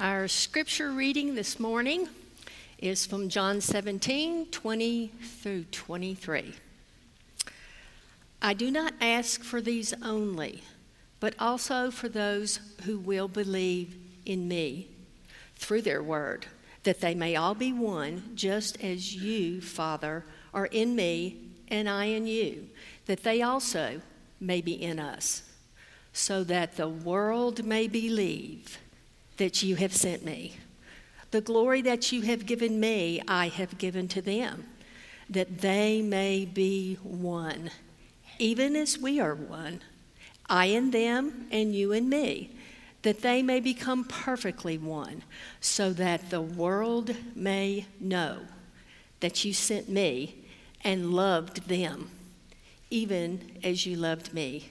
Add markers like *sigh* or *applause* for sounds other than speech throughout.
Our scripture reading this morning is from John 17 20 through 23. I do not ask for these only, but also for those who will believe in me through their word, that they may all be one, just as you, Father, are in me and I in you, that they also may be in us, so that the world may believe that you have sent me. The glory that you have given me, I have given to them, that they may be one, even as we are one, I and them, and you and me, that they may become perfectly one, so that the world may know that you sent me and loved them, even as you loved me.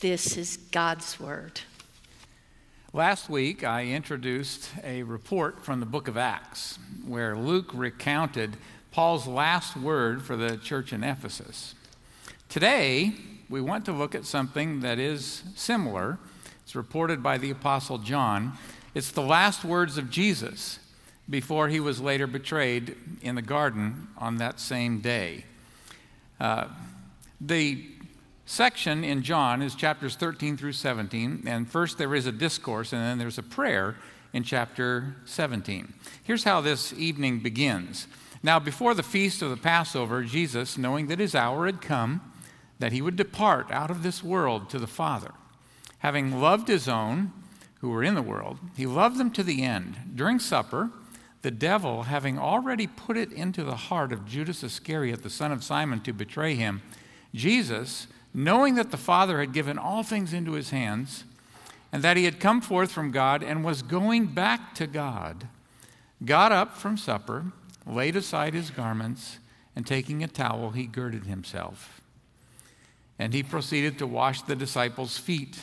This is God's word. Last week, I introduced a report from the book of Acts where Luke recounted Paul's last word for the church in Ephesus. Today, we want to look at something that is similar. It's reported by the Apostle John. It's the last words of Jesus before he was later betrayed in the garden on that same day. Uh, the section in John is chapters 13 through 17, and first there is a discourse, and then there's a prayer in chapter 17. Here's how this evening begins. Now, before the feast of the Passover, Jesus, knowing that his hour had come, that he would depart out of this world to the Father, having loved his own who were in the world, he loved them to the end. During supper, the devil, having already put it into the heart of Judas Iscariot, the son of Simon, to betray him, Jesus, knowing that the Father had given all things into his hands, and that he had come forth from God and was going back to God, got up from supper, laid aside his garments, and taking a towel, he girded himself. And he proceeded to wash the disciples' feet.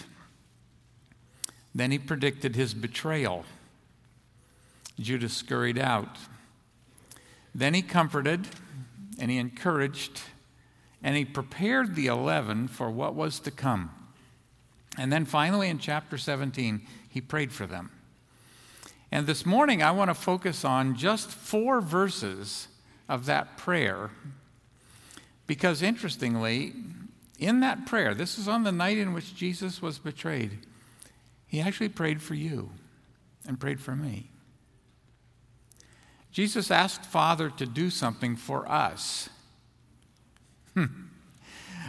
Then he predicted his betrayal. Judas scurried out. Then he comforted and he encouraged and he prepared the 11 for what was to come. And then finally, in chapter 17, he prayed for them. And this morning, I want to focus on just four verses of that prayer. Because interestingly, in that prayer, this is on the night in which Jesus was betrayed, he actually prayed for you and prayed for me. Jesus asked Father to do something for us. Hmm.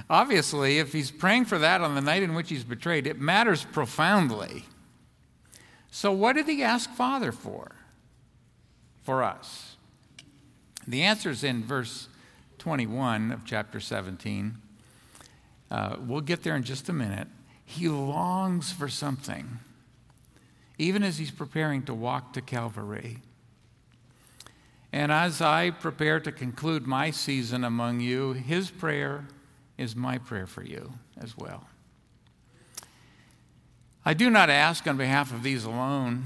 Obviously, if he's praying for that on the night in which he's betrayed, it matters profoundly. So, what did he ask Father for? For us. The answer is in verse 21 of chapter 17. Uh, we'll get there in just a minute. He longs for something, even as he's preparing to walk to Calvary. And as I prepare to conclude my season among you, his prayer is my prayer for you as well. I do not ask on behalf of these alone,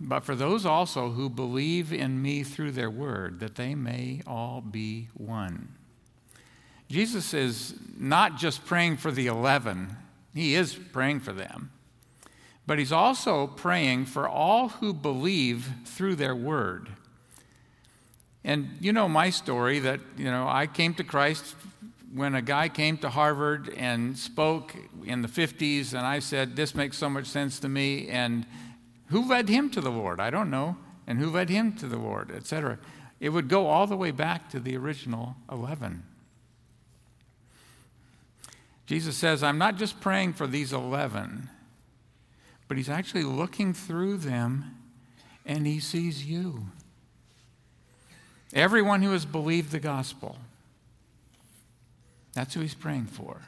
but for those also who believe in me through their word, that they may all be one. Jesus is not just praying for the 11, he is praying for them, but he's also praying for all who believe through their word. And you know my story that, you know, I came to Christ when a guy came to Harvard and spoke in the 50s, and I said, This makes so much sense to me. And who led him to the Lord? I don't know. And who led him to the Lord, etc. It would go all the way back to the original 11. Jesus says, I'm not just praying for these 11, but he's actually looking through them and he sees you. Everyone who has believed the gospel. That's who he's praying for.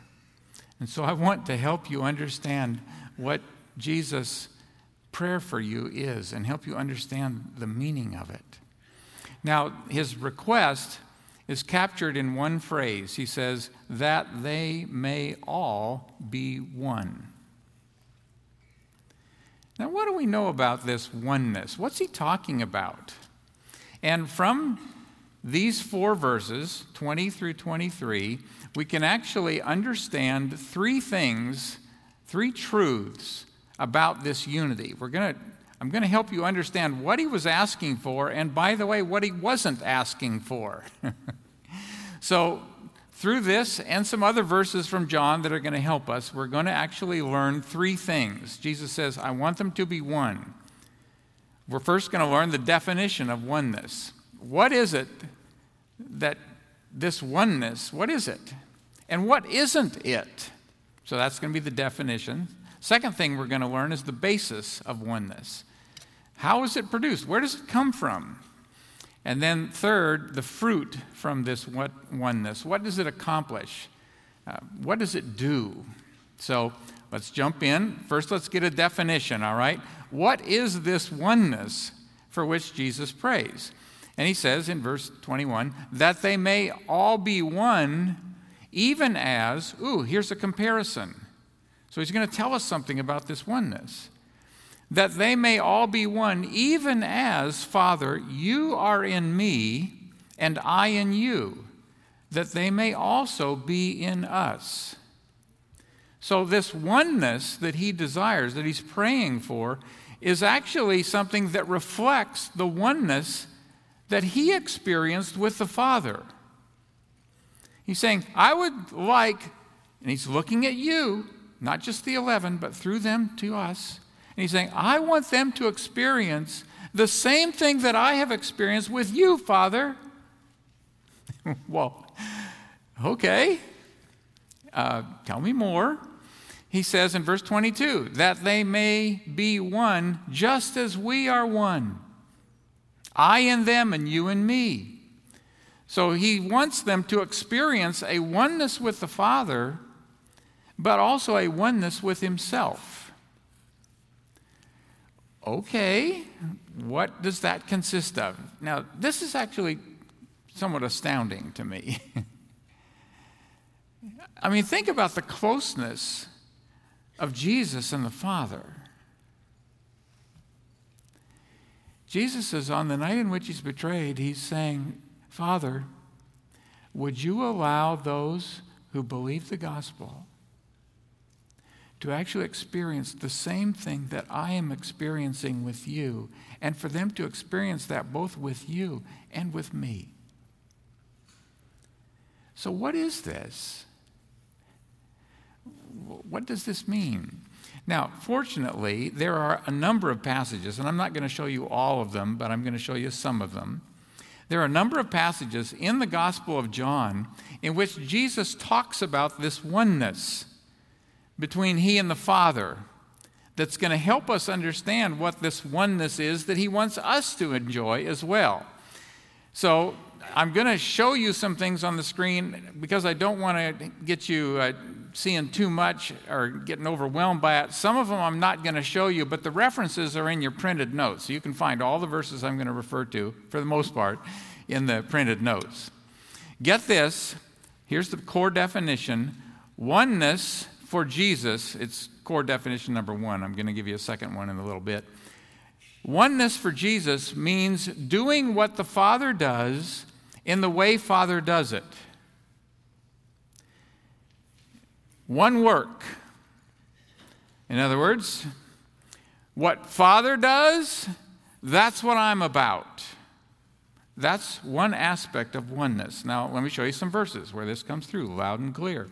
And so I want to help you understand what Jesus' prayer for you is and help you understand the meaning of it. Now, his request is captured in one phrase. He says, that they may all be one. Now, what do we know about this oneness? What's he talking about? And from these four verses, 20 through 23, we can actually understand three things, three truths about this unity. We're going to I'm going to help you understand what he was asking for, and by the way, what he wasn't asking for. *laughs* so, through this and some other verses from John that are going to help us, we're going to actually learn three things. Jesus says, I want them to be one. We're first going to learn the definition of oneness. What is it that this oneness, what is it? And what isn't it? So that's going to be the definition. Second thing we're going to learn is the basis of oneness. How is it produced? Where does it come from? And then, third, the fruit from this oneness. What does it accomplish? Uh, what does it do? So let's jump in. First, let's get a definition, all right? What is this oneness for which Jesus prays? And he says in verse 21 that they may all be one, even as, ooh, here's a comparison. So he's going to tell us something about this oneness that they may all be one, even as, Father, you are in me and I in you, that they may also be in us. So, this oneness that he desires, that he's praying for, is actually something that reflects the oneness that he experienced with the Father. He's saying, I would like, and he's looking at you, not just the 11, but through them to us. And he's saying, I want them to experience the same thing that I have experienced with you, Father. *laughs* well, okay. Uh, tell me more. He says in verse 22 that they may be one just as we are one. I in them and you in me. So he wants them to experience a oneness with the Father, but also a oneness with himself. Okay, what does that consist of? Now, this is actually somewhat astounding to me. *laughs* I mean, think about the closeness of Jesus and the Father. Jesus is on the night in which he's betrayed, he's saying, Father, would you allow those who believe the gospel to actually experience the same thing that I am experiencing with you, and for them to experience that both with you and with me. So, what is this? What does this mean? Now, fortunately, there are a number of passages, and I'm not going to show you all of them, but I'm going to show you some of them. There are a number of passages in the Gospel of John in which Jesus talks about this oneness between He and the Father that's going to help us understand what this oneness is that He wants us to enjoy as well. So, I'm going to show you some things on the screen because I don't want to get you uh, seeing too much or getting overwhelmed by it. Some of them I'm not going to show you, but the references are in your printed notes. So you can find all the verses I'm going to refer to, for the most part, in the printed notes. Get this here's the core definition oneness for Jesus, it's core definition number one. I'm going to give you a second one in a little bit. Oneness for Jesus means doing what the Father does in the way Father does it. One work. In other words, what Father does, that's what I'm about. That's one aspect of oneness. Now, let me show you some verses where this comes through loud and clear.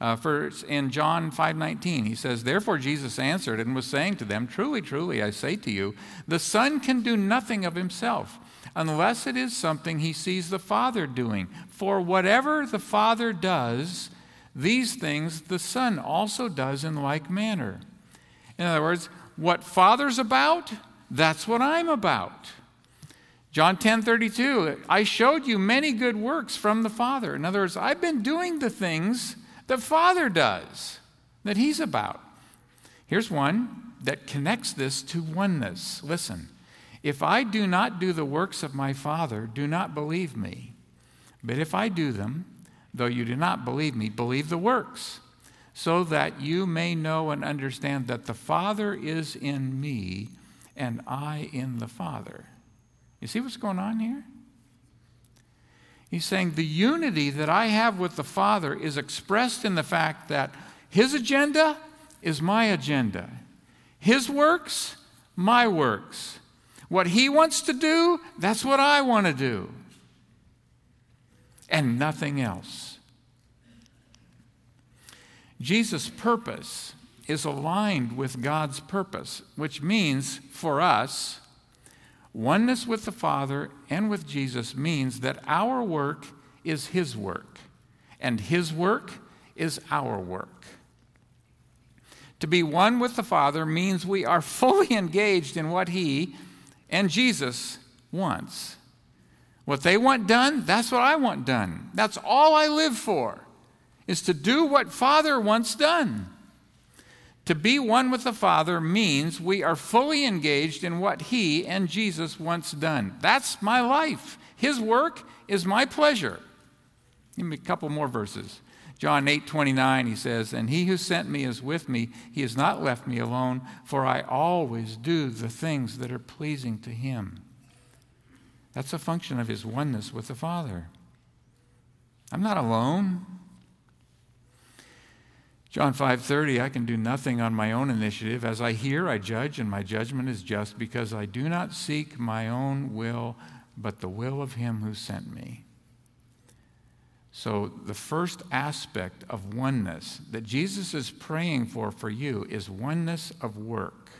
Uh, first, in John 5:19, he says, "Therefore Jesus answered and was saying to them, Truly, truly, I say to you, the Son can do nothing of himself, unless it is something he sees the Father doing. For whatever the Father does, these things the Son also does in like manner." In other words, what Father's about, that's what I'm about. John 10:32, I showed you many good works from the Father. In other words, I've been doing the things the Father does, that He's about. Here's one that connects this to oneness. Listen, if I do not do the works of my Father, do not believe me. But if I do them, though you do not believe me, believe the works, so that you may know and understand that the Father is in me and I in the Father. You see what's going on here? He's saying the unity that I have with the Father is expressed in the fact that His agenda is my agenda. His works, my works. What he wants to do, that's what I want to do. And nothing else. Jesus' purpose is aligned with God's purpose, which means for us, oneness with the Father and with Jesus means that our work is His work, and His work is our work. To be one with the Father means we are *laughs* fully engaged in what He and Jesus wants. What they want done, that's what I want done. That's all I live for, is to do what Father wants done. To be one with the Father means we are fully engaged in what He and Jesus wants done. That's my life. His work is my pleasure. Give me a couple more verses. John 8 29, he says, And he who sent me is with me. He has not left me alone, for I always do the things that are pleasing to him. That's a function of his oneness with the Father. I'm not alone. John 5:30 I can do nothing on my own initiative as I hear I judge and my judgment is just because I do not seek my own will but the will of him who sent me. So, the first aspect of oneness that Jesus is praying for for you is oneness of work.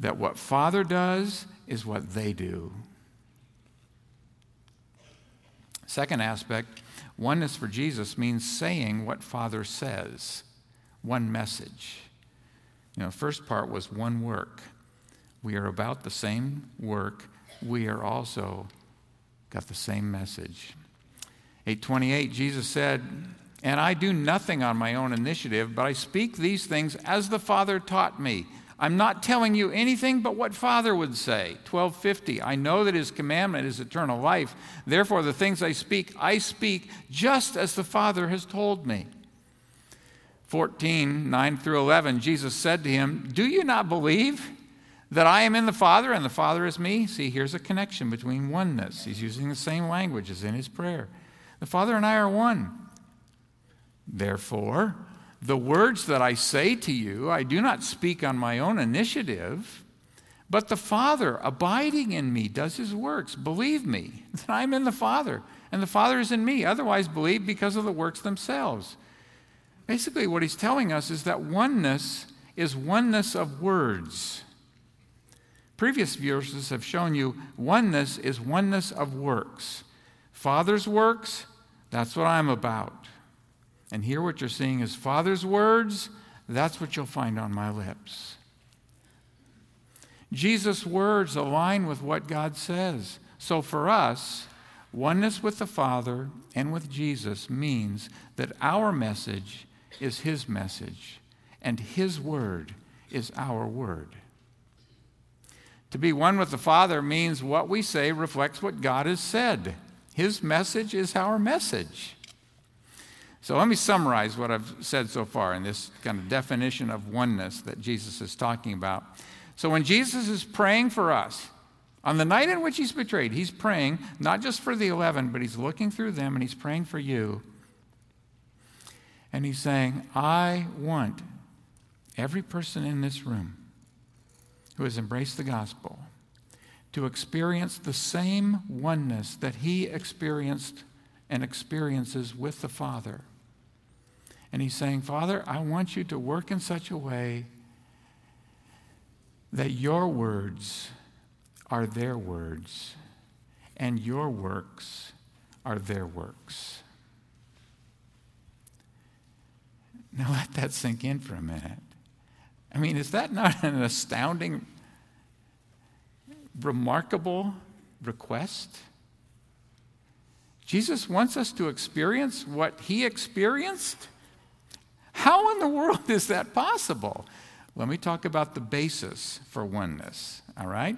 That what Father does is what they do. Second aspect, oneness for Jesus means saying what Father says, one message. You know, first part was one work. We are about the same work. We are also got the same message. 828, Jesus said, And I do nothing on my own initiative, but I speak these things as the Father taught me. I'm not telling you anything but what Father would say. 1250, I know that his commandment is eternal life. Therefore, the things I speak, I speak just as the Father has told me. 14, 9 through 11, Jesus said to him, Do you not believe that I am in the Father and the Father is me? See, here's a connection between oneness. He's using the same language as in his prayer. The Father and I are one. Therefore, the words that I say to you, I do not speak on my own initiative, but the Father abiding in me does his works. Believe me *laughs* that I'm in the Father, and the Father is in me. Otherwise, believe because of the works themselves. Basically, what he's telling us is that oneness is oneness of words. Previous verses have shown you oneness is oneness of works. Father's works, that's what I'm about. And here, what you're seeing is Father's words, that's what you'll find on my lips. Jesus' words align with what God says. So for us, oneness with the Father and with Jesus means that our message is His message, and His word is our word. To be one with the Father means what we say reflects what God has said. His message is our message. So let me summarize what I've said so far in this kind of definition of oneness that Jesus is talking about. So when Jesus is praying for us, on the night in which he's betrayed, he's praying not just for the 11, but he's looking through them and he's praying for you. And he's saying, I want every person in this room who has embraced the gospel to experience the same oneness that he experienced and experiences with the Father. And he's saying, Father, I want you to work in such a way that your words are their words and your works are their works. Now *laughs* let that sink in for a minute. I mean, is that not an astounding remarkable request? Jesus wants us to experience what he experienced? How in the world is that possible? Let me talk about the basis for oneness, all right?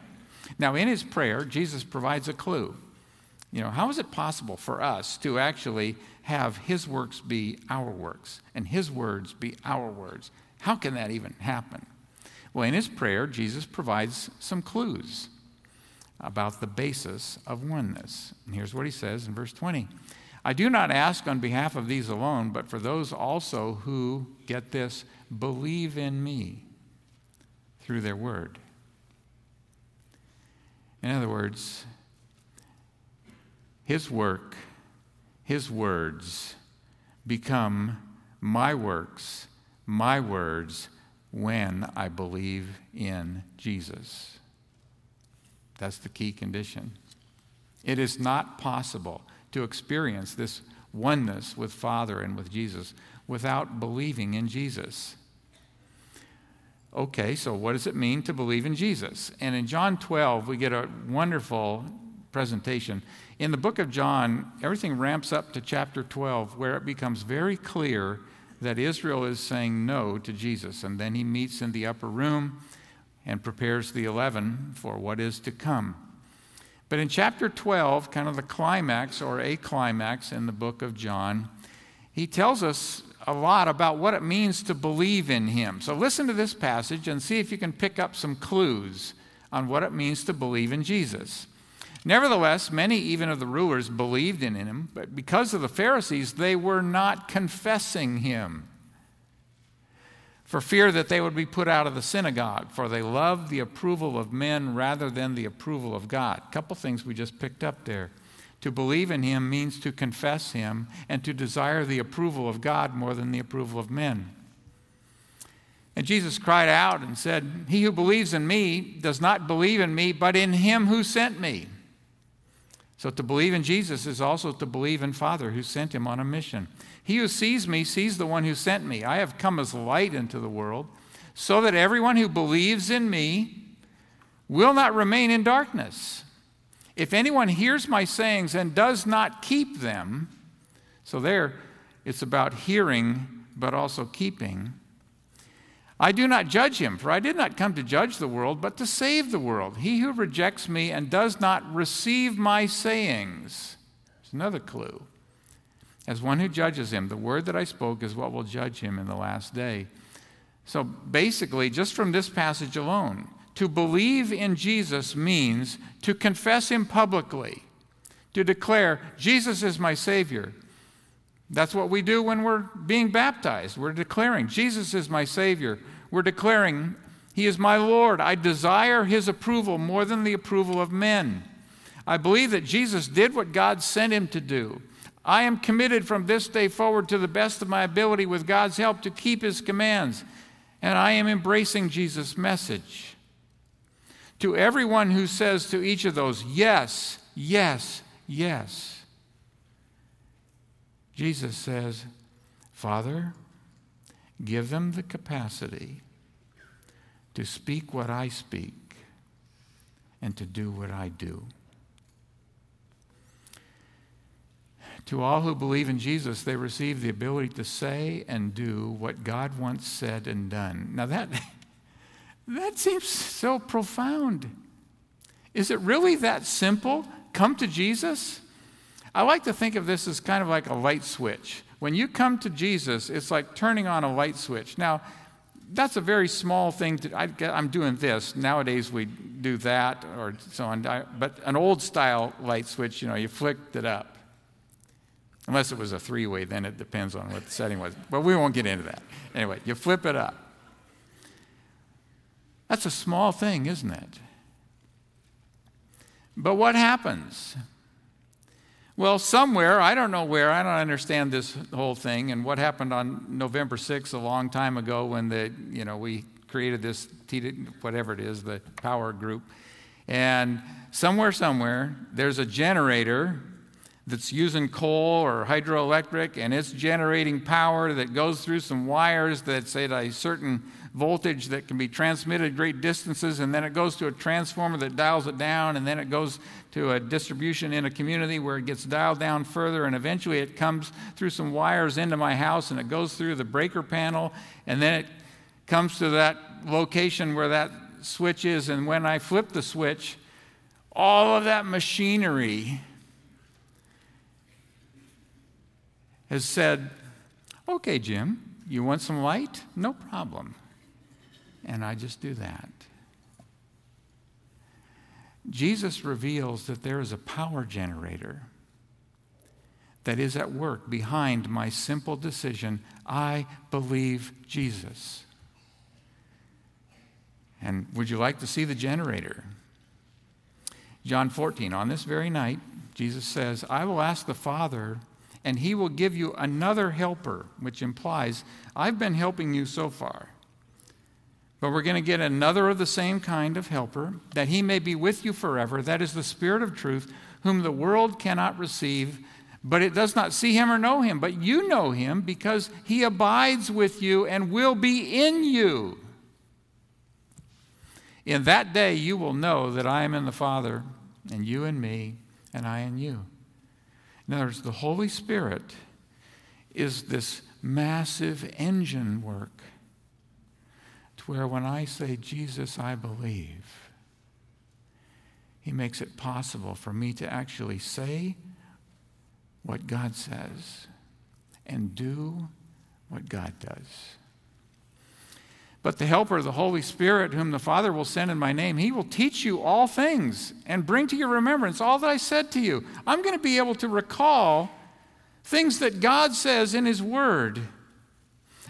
Now, in his prayer, Jesus provides a clue. You know, how is it possible for us to actually have his works be our works and his words be our words? How can that even happen? Well, in his prayer, Jesus provides some clues about the basis of oneness. And here's what he says in verse 20 I do not ask on behalf of these alone, but for those also who, get this, believe in me through their word. In other words, his work, his words become my works, my words, when I believe in Jesus. That's the key condition. It is not possible to experience this oneness with Father and with Jesus without believing in Jesus. Okay, so what does it mean to believe in Jesus? And in John 12, we get a wonderful presentation. In the book of John, everything ramps up to chapter 12, where it becomes very clear that Israel is saying no to Jesus. And then he meets in the upper room and prepares the 11 for what is to come. But in chapter 12, kind of the climax or a climax in the book of John, he tells us a lot about what it means to believe in him. So listen to this passage and see if you can pick up some clues on what it means to believe in Jesus. Nevertheless, many even of the rulers believed in him, but because of the Pharisees, they were not confessing him for fear that they would be put out of the synagogue, for they loved the approval of men rather than the approval of God. A couple things we just picked up there. To believe in him means to confess him and to desire the approval of God more than the approval of men. And Jesus cried out and said, He who believes in me does not believe in me, but in him who sent me. So to believe in Jesus is also to believe in Father who sent him on a mission. He who sees me sees the one who sent me. I have come as light into the world, so that everyone who believes in me will not remain in darkness. If anyone hears my sayings and does not keep them, so there it's about hearing but also keeping. I do not judge him, for I did not come to judge the world, but to save the world. He who rejects me and does not receive my sayings. There's another clue as one who judges him. The word that I spoke is what will judge him in the last day. So basically, just from this passage alone, to believe in Jesus means to confess him publicly, to declare, Jesus is my Savior. That's what we do when we're being baptized. We're declaring, Jesus is my Savior. We're declaring, He is my Lord. I desire His approval more than the approval of men. I believe that Jesus did what God sent Him to do. I am committed from this day forward to the best of my ability with God's help to keep his commands. And I am embracing Jesus' message. To everyone who says to each of those, yes, yes, yes, Jesus says, Father, give them the capacity to speak what I speak and to do what I do. To all who believe in Jesus, they receive the ability to say and do what God once said and done. Now, that, *laughs* that seems so profound. Is it really that simple? Come to Jesus? I like to think of this as kind of like a light switch. When you come to Jesus, it's like turning on a light switch. Now, that's a very small thing to I, am doing this nowadays we do that or so on but an old style light switch you know you flicked it up Unless it was a three way, then it depends on what the setting was. But we won't get into that. Anyway, you flip it up. That's a small thing, isn't it? But what happens? Well, somewhere, I don't know where, I don't understand this whole thing and what happened on November 6th a long time ago when the, you know, we created this, whatever it is, the power group. And somewhere, somewhere, there's a generator that's using coal or hydroelectric and it's generating power that goes through some wires that's at a certain voltage that can be transmitted great distances and then it goes to a transformer that dials it down and then it goes to a distribution in a community where it gets dialed down further and eventually it comes through some wires into my house and it goes through the breaker panel and then it comes to that location where that switch is and when I flip the switch all of that machinery has said, Okay, Jim, you want some light? No problem. And I just do that. Jesus reveals that there is a power generator that is at work behind my simple decision I believe Jesus. And would you like to see the generator? John 14, on this very night, Jesus says, I will ask the Father, and he will give you another helper, which implies, I've been helping you so far. But we're going to get another of the same kind of helper, that he may be with you forever. That is the Spirit of truth, whom the world cannot receive, but it does not see him or know him. But you know him because he abides with you and will be in you. In that day you will know that I am in the Father, and you in me, and I in you. In other words, the Holy Spirit is this massive engine work to where when I say, Jesus, I believe, He makes it possible for me to actually say what God says and do what God does. But the Helper, the Holy Spirit, whom the Father will send in my name, he will teach you all things and bring to your remembrance all that I said to you. I'm going to be able to recall things that God says in His Word.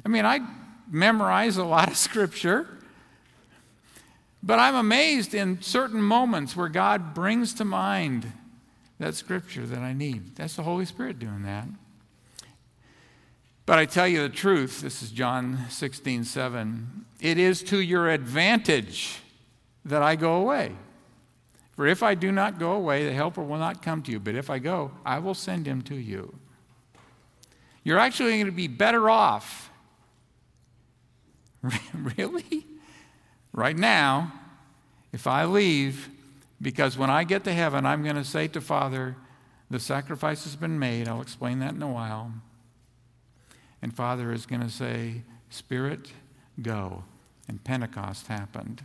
I mean, I memorize a lot of Scripture, but I'm amazed in certain moments where God brings to mind that Scripture that I need. That's the Holy Spirit doing that. But I tell you the truth, this is John 16, 7. It is to your advantage that I go away. For if I do not go away, the Helper will not come to you. But if I go, I will send him to you. You're actually going to be better off. *laughs* really? Right now, if I leave, because when I get to heaven, I'm going to say to Father, the sacrifice has been made. I'll explain that in a while. And Father is going to say, Spirit, go. And Pentecost happened.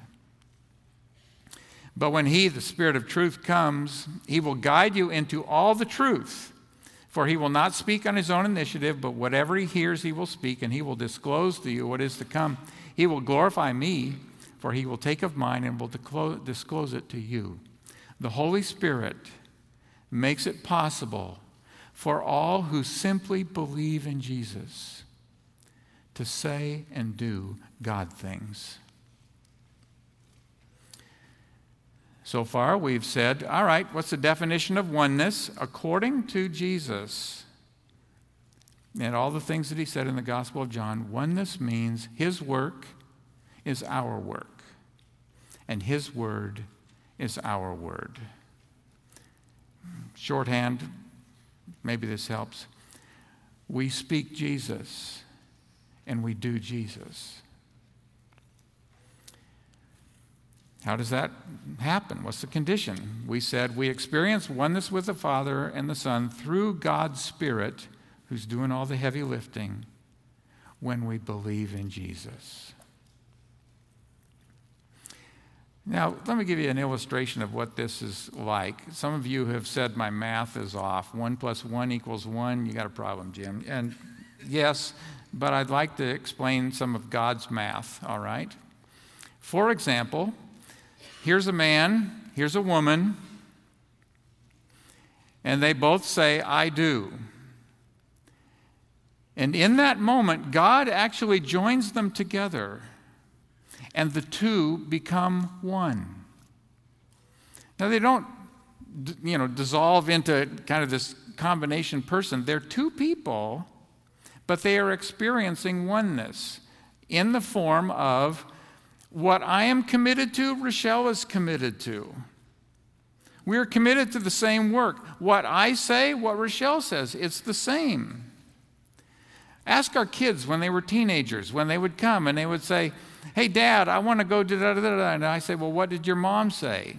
But when He, the Spirit of truth, comes, He will guide you into all the truth. For He will not speak on His own initiative, but whatever He hears, He will speak, and He will disclose to you what is to come. He will glorify me, for He will take of mine and will disclose it to you. The Holy Spirit makes it possible for all who simply believe in Jesus to say and do God things. So far, we've said, all right, what's the definition of oneness? According to Jesus and all the things that he said in the Gospel of John, oneness means his work is our work, and his word is our word. Shorthand, Maybe this helps. We speak Jesus and we do Jesus. How does that happen? What's the condition? We said we experience oneness with the Father and the Son through God's Spirit, who's doing all the heavy lifting, when we believe in Jesus. Now, let me give you an illustration of what this is like. Some of you have said my math is off. One plus one equals one. You got a problem, Jim. And yes, but I'd like to explain some of God's math, all right? For example, here's a man, here's a woman, and they both say, I do. And in that moment, God actually joins them together and the two become one. Now, they don't, you know, dissolve into kind of this combination person. They're two people, but they are experiencing oneness in the form of what I am committed to, Rochelle is committed to. We're committed to the same work. What I say, what Rochelle says, it's the same. Ask our kids when they were teenagers, when they would come and they would say, Hey, dad, I want to go da da da da. And I say, Well, what did your mom say?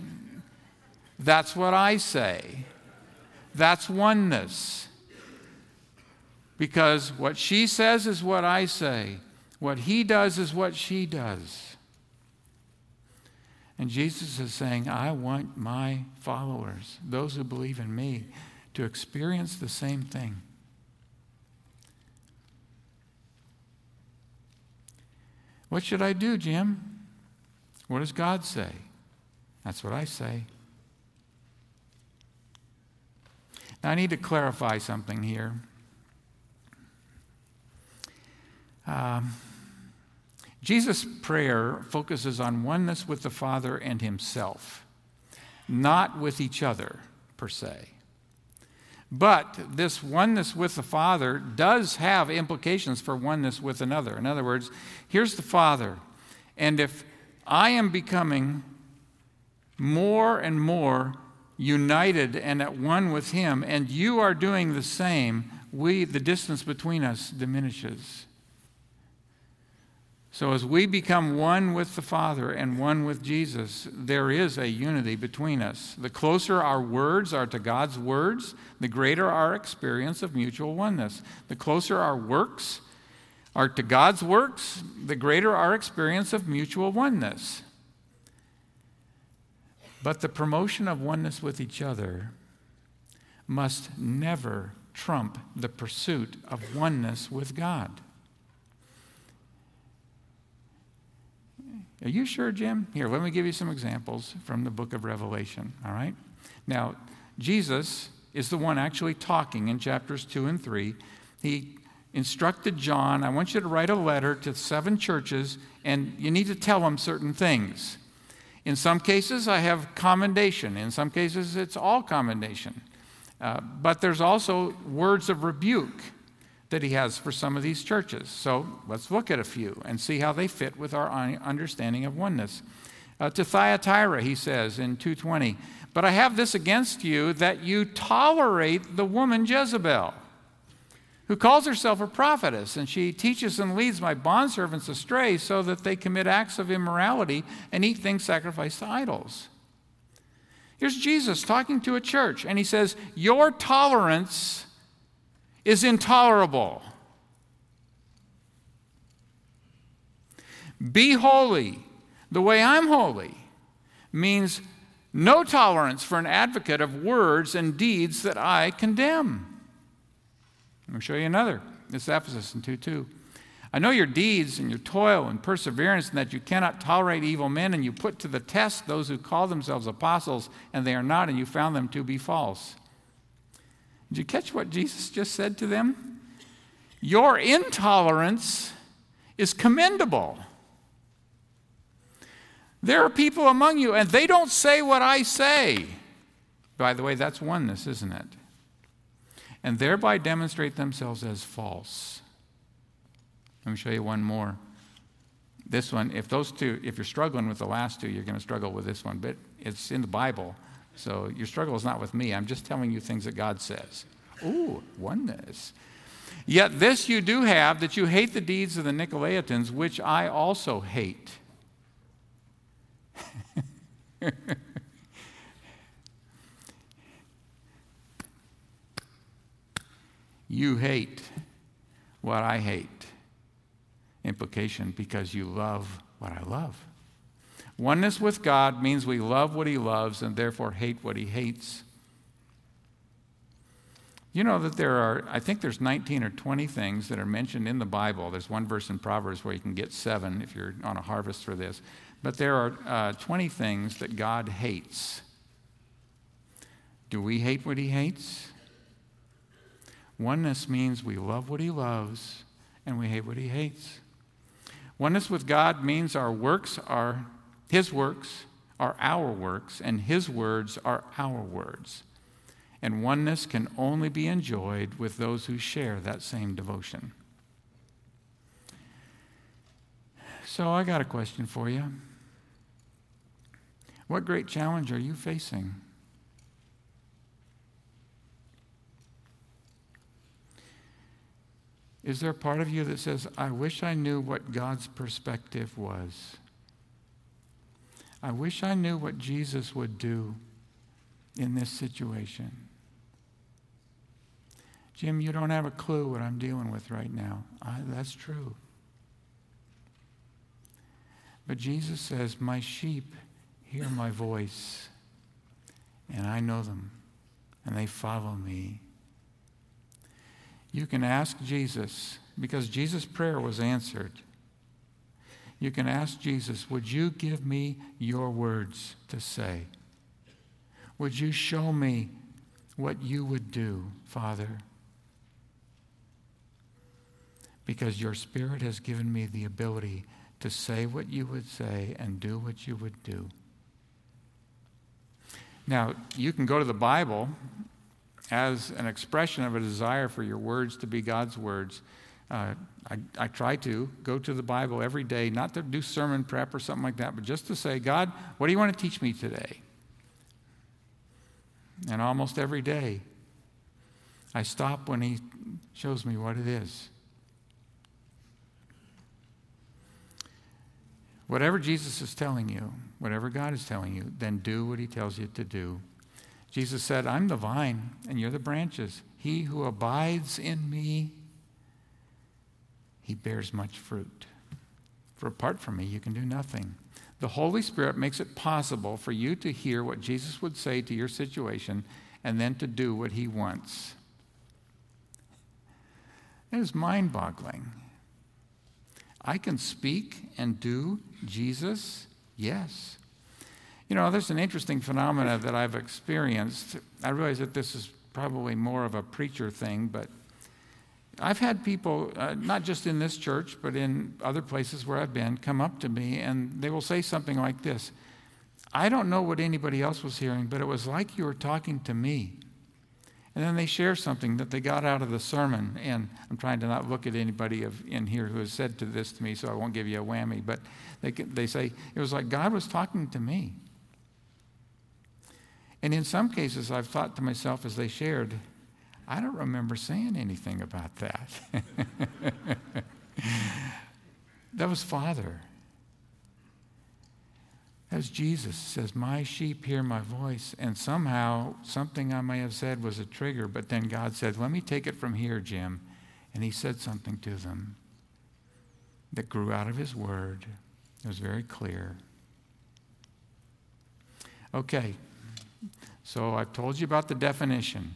That's what I say. That's oneness. Because what she says is what I say, what he does is what she does. And Jesus is saying, I want my followers, those who believe in me, to experience the same thing. What should I do, Jim? What does God say? That's what I say. Now, I need to clarify something here. Um, Jesus' prayer focuses on oneness with the Father and Himself, not with each other per se. But this oneness with the Father does have implications for oneness with another. In other words, here's the Father, and if I am becoming more and more united and at one with Him, and you are doing the same, we, the distance between us diminishes. So, as we become one with the Father and one with Jesus, there is a unity between us. The closer our words are to God's words, the greater our experience of mutual oneness. The closer our works are to God's works, the greater our experience of mutual oneness. But the promotion of oneness with each other must never trump the pursuit of oneness with God. Are you sure, Jim? Here, let me give you some examples from the book of Revelation, all right? Now, Jesus is the one actually talking in chapters 2 and 3. He instructed John, I want you to write a letter to seven churches, and you need to tell them certain things. In some cases, I have commendation. In some cases, it's all commendation. Uh, but there's also words of rebuke that he has for some of these churches. So let's look at a few and see how they fit with our understanding of oneness. Uh, to Thyatira, he says in 220, But I have this against you that you tolerate the woman Jezebel, who calls herself a prophetess, and she teaches and leads my bondservants astray so that they commit acts of immorality and eat things sacrificed to idols. Here's Jesus talking to a church, and he says, Your tolerance is intolerable. Be holy the way I'm holy means no tolerance for an advocate of words and deeds that I condemn. Let me show you another. This is Ephesus in 2 2. I know your deeds and your toil and perseverance, and that you cannot tolerate evil men, and you put to the test those who call themselves apostles, and they are not, and you found them to be false. Did you catch what Jesus just said to them? Your intolerance is commendable. There are people among you, and they don't say what I say. By the way, that's oneness, isn't it? And thereby demonstrate themselves as false. Let me show you one more. This one, if those two, if you're struggling with the last two, you're going to struggle with this one, but it's in the Bible. So your struggle is not with me. I'm just telling you things that God says. Ooh, oneness. Yet this you do have, that you hate the deeds of the Nicolaitans, which I also hate. *laughs* you hate what I hate. Implication because you love what I love. Oneness with God means we love what He loves and therefore hate what He hates. You know that there are, I think there's 19 or 20 things that are mentioned in the Bible. There's one verse in Proverbs where you can get seven if you're on a harvest for this. But there are uh, 20 things that God hates. Do we hate what He hates? Oneness means we love what He loves and we hate what He hates. Oneness with God means our works are his works are our works, and His words are our words. And oneness can only be enjoyed with those who share that same devotion. So, I got a question for you. What great challenge are you facing? Is there a part of you that says, I wish I knew what God's perspective was? I wish I knew what Jesus would do in this situation. Jim, you don't have a clue what I'm dealing with right now. I, that's true. But Jesus says, My sheep hear my voice, and I know them, and they follow me. You can ask Jesus, because Jesus' prayer was answered you can ask Jesus, Would you give me your words to say? Would you show me what you would do, Father? Because your Spirit has given me the ability to say what you would say and do what you would do. Now, you can go to the Bible as an expression of a desire for your words to be God's words. Uh, I, I try to go to the Bible every day, not to do sermon prep or something like that, but just to say, God, what do you want to teach me today? And almost every day, I stop when He shows me what it is. Whatever Jesus is telling you, whatever God is telling you, then do what He tells you to do. Jesus said, I'm the vine, and you're the branches. He who abides in me, he bears much fruit. For apart from me, you can do nothing. The Holy Spirit makes it possible for you to hear what Jesus would say to your situation and then to do what he wants. It is mind boggling. I can speak and do Jesus? Yes. You know, there's an interesting phenomena that I've experienced. I realize that this is probably more of a preacher thing, but I've had people, uh, not just in this church, but in other places where I've been, come up to me and they will say something like this I don't know what anybody else was hearing, but it was like you were talking to me. And then they share something that they got out of the sermon. And I'm trying to not look at anybody of, in here who has said to this to me, so I won't give you a whammy. But they, they say, it was like God was talking to me. And in some cases, I've thought to myself as they shared, I don't remember saying anything about that. *laughs* that was Father. As Jesus says, My sheep hear my voice. And somehow, something I may have said was a trigger, but then God said, Let me take it from here, Jim. And he said something to them that grew out of his word. It was very clear. Okay, so I've told you about the definition.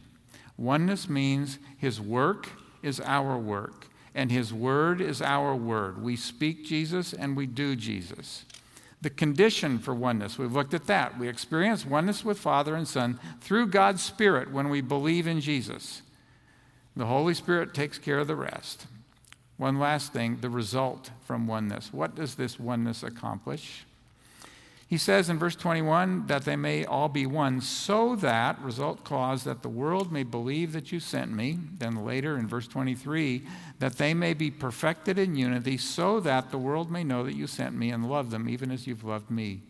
Oneness means his work is our work, and his word is our word. We speak Jesus and we do Jesus. The condition for oneness, we've looked at that. We experience oneness with Father and Son through God's Spirit when we believe in Jesus. The Holy Spirit takes care of the rest. One last thing the result from oneness. What does this oneness accomplish? He says in verse 21 that they may all be one, so that, result clause, that the world may believe that you sent me. Then later in verse 23, that they may be perfected in unity, so that the world may know that you sent me and love them even as you've loved me.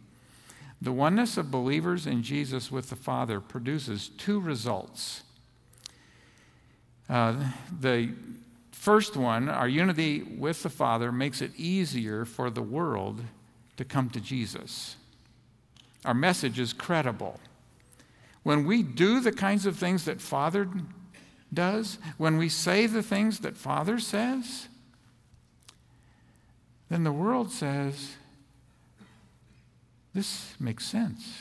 The oneness of believers in Jesus with the Father produces two results. Uh, the first one, our unity with the Father, makes it easier for the world to come to Jesus. Our message is credible. When we do the kinds of things that Father does, when we say the things that Father says, then the world says, this makes sense.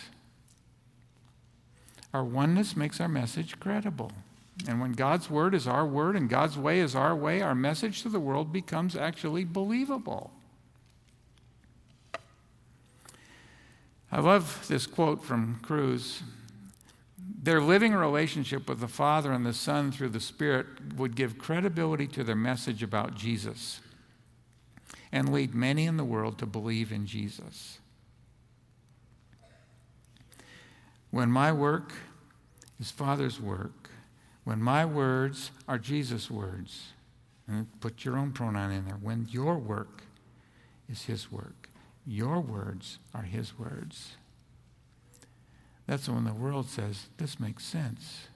Our oneness makes our message credible. And when God's word is our word and God's way is our way, our message to the world becomes actually believable. I love this quote from Kruse. Their living relationship with the Father and the Son through the Spirit would give credibility to their message about Jesus and lead many in the world to believe in Jesus. When my work is Father's work, when my words are Jesus' words, and put your own pronoun in there, when your work is His work, your words are his words. That's when the world says, This makes sense.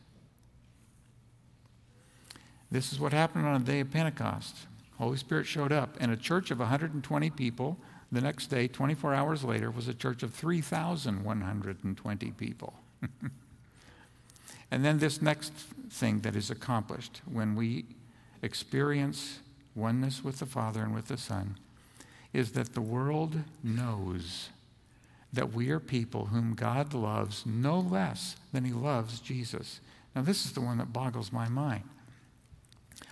This is what happened on the day of Pentecost. Holy Spirit showed up, and a church of 120 people the next day, 24 hours later, was a church of 3,120 people. *laughs* and then this next thing that is accomplished when we experience oneness with the Father and with the Son is that the world knows that we are people whom God loves no less than he loves Jesus. Now, this is the one that boggles my mind.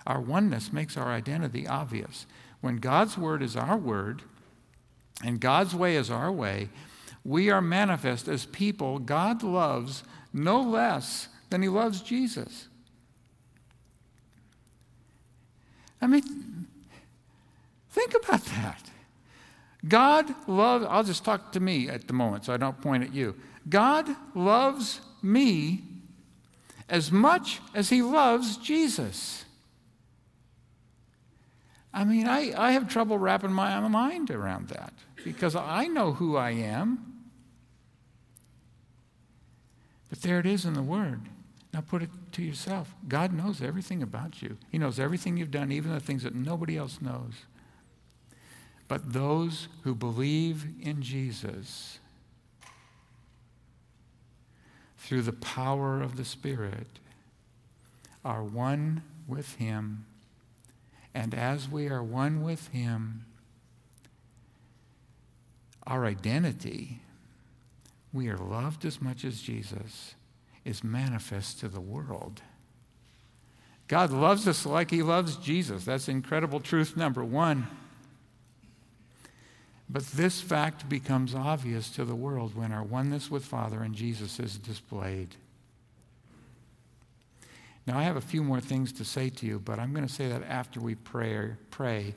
Our oneness makes our identity obvious. When God's word is our word and God's way is our way, we are manifest as people God loves no less than he loves Jesus. I mean, think about that. God loves, I'll just talk to me at the moment so I don't point at you. God loves me as much as he loves Jesus. I mean, I, I have trouble wrapping my mind around that because I know who I am. But there it is in the Word. Now put it to yourself. God knows everything about you, He knows everything you've done, even the things that nobody else knows. But those who believe in Jesus through the power of the Spirit are one with Him. And as we are one with Him, our identity, we are loved as much as Jesus, is manifest to the world. God loves us like He loves Jesus. That's incredible truth number one. But this fact becomes obvious to the world when our oneness with Father and Jesus is displayed. Now, I have a few more things to say to you, but I'm going to say that after we pray, pray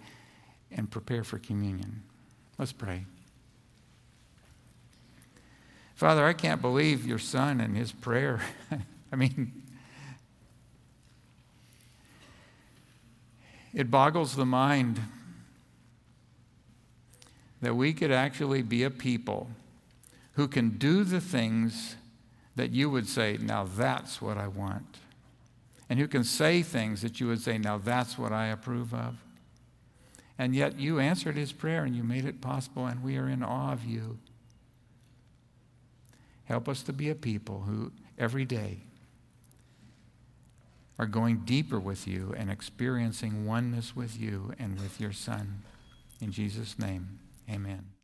and prepare for communion. Let's pray. Father, I can't believe your son and his prayer. *laughs* I mean, it boggles the mind that we could actually be a people who can do the things that you would say, now that's what I want. And who can say things that you would say, now that's what I approve of. And yet you answered his prayer and you made it possible, and we are in awe of you. Help us to be a people who every day are going deeper with you and experiencing oneness with you and with your Son. In Jesus' name, amen.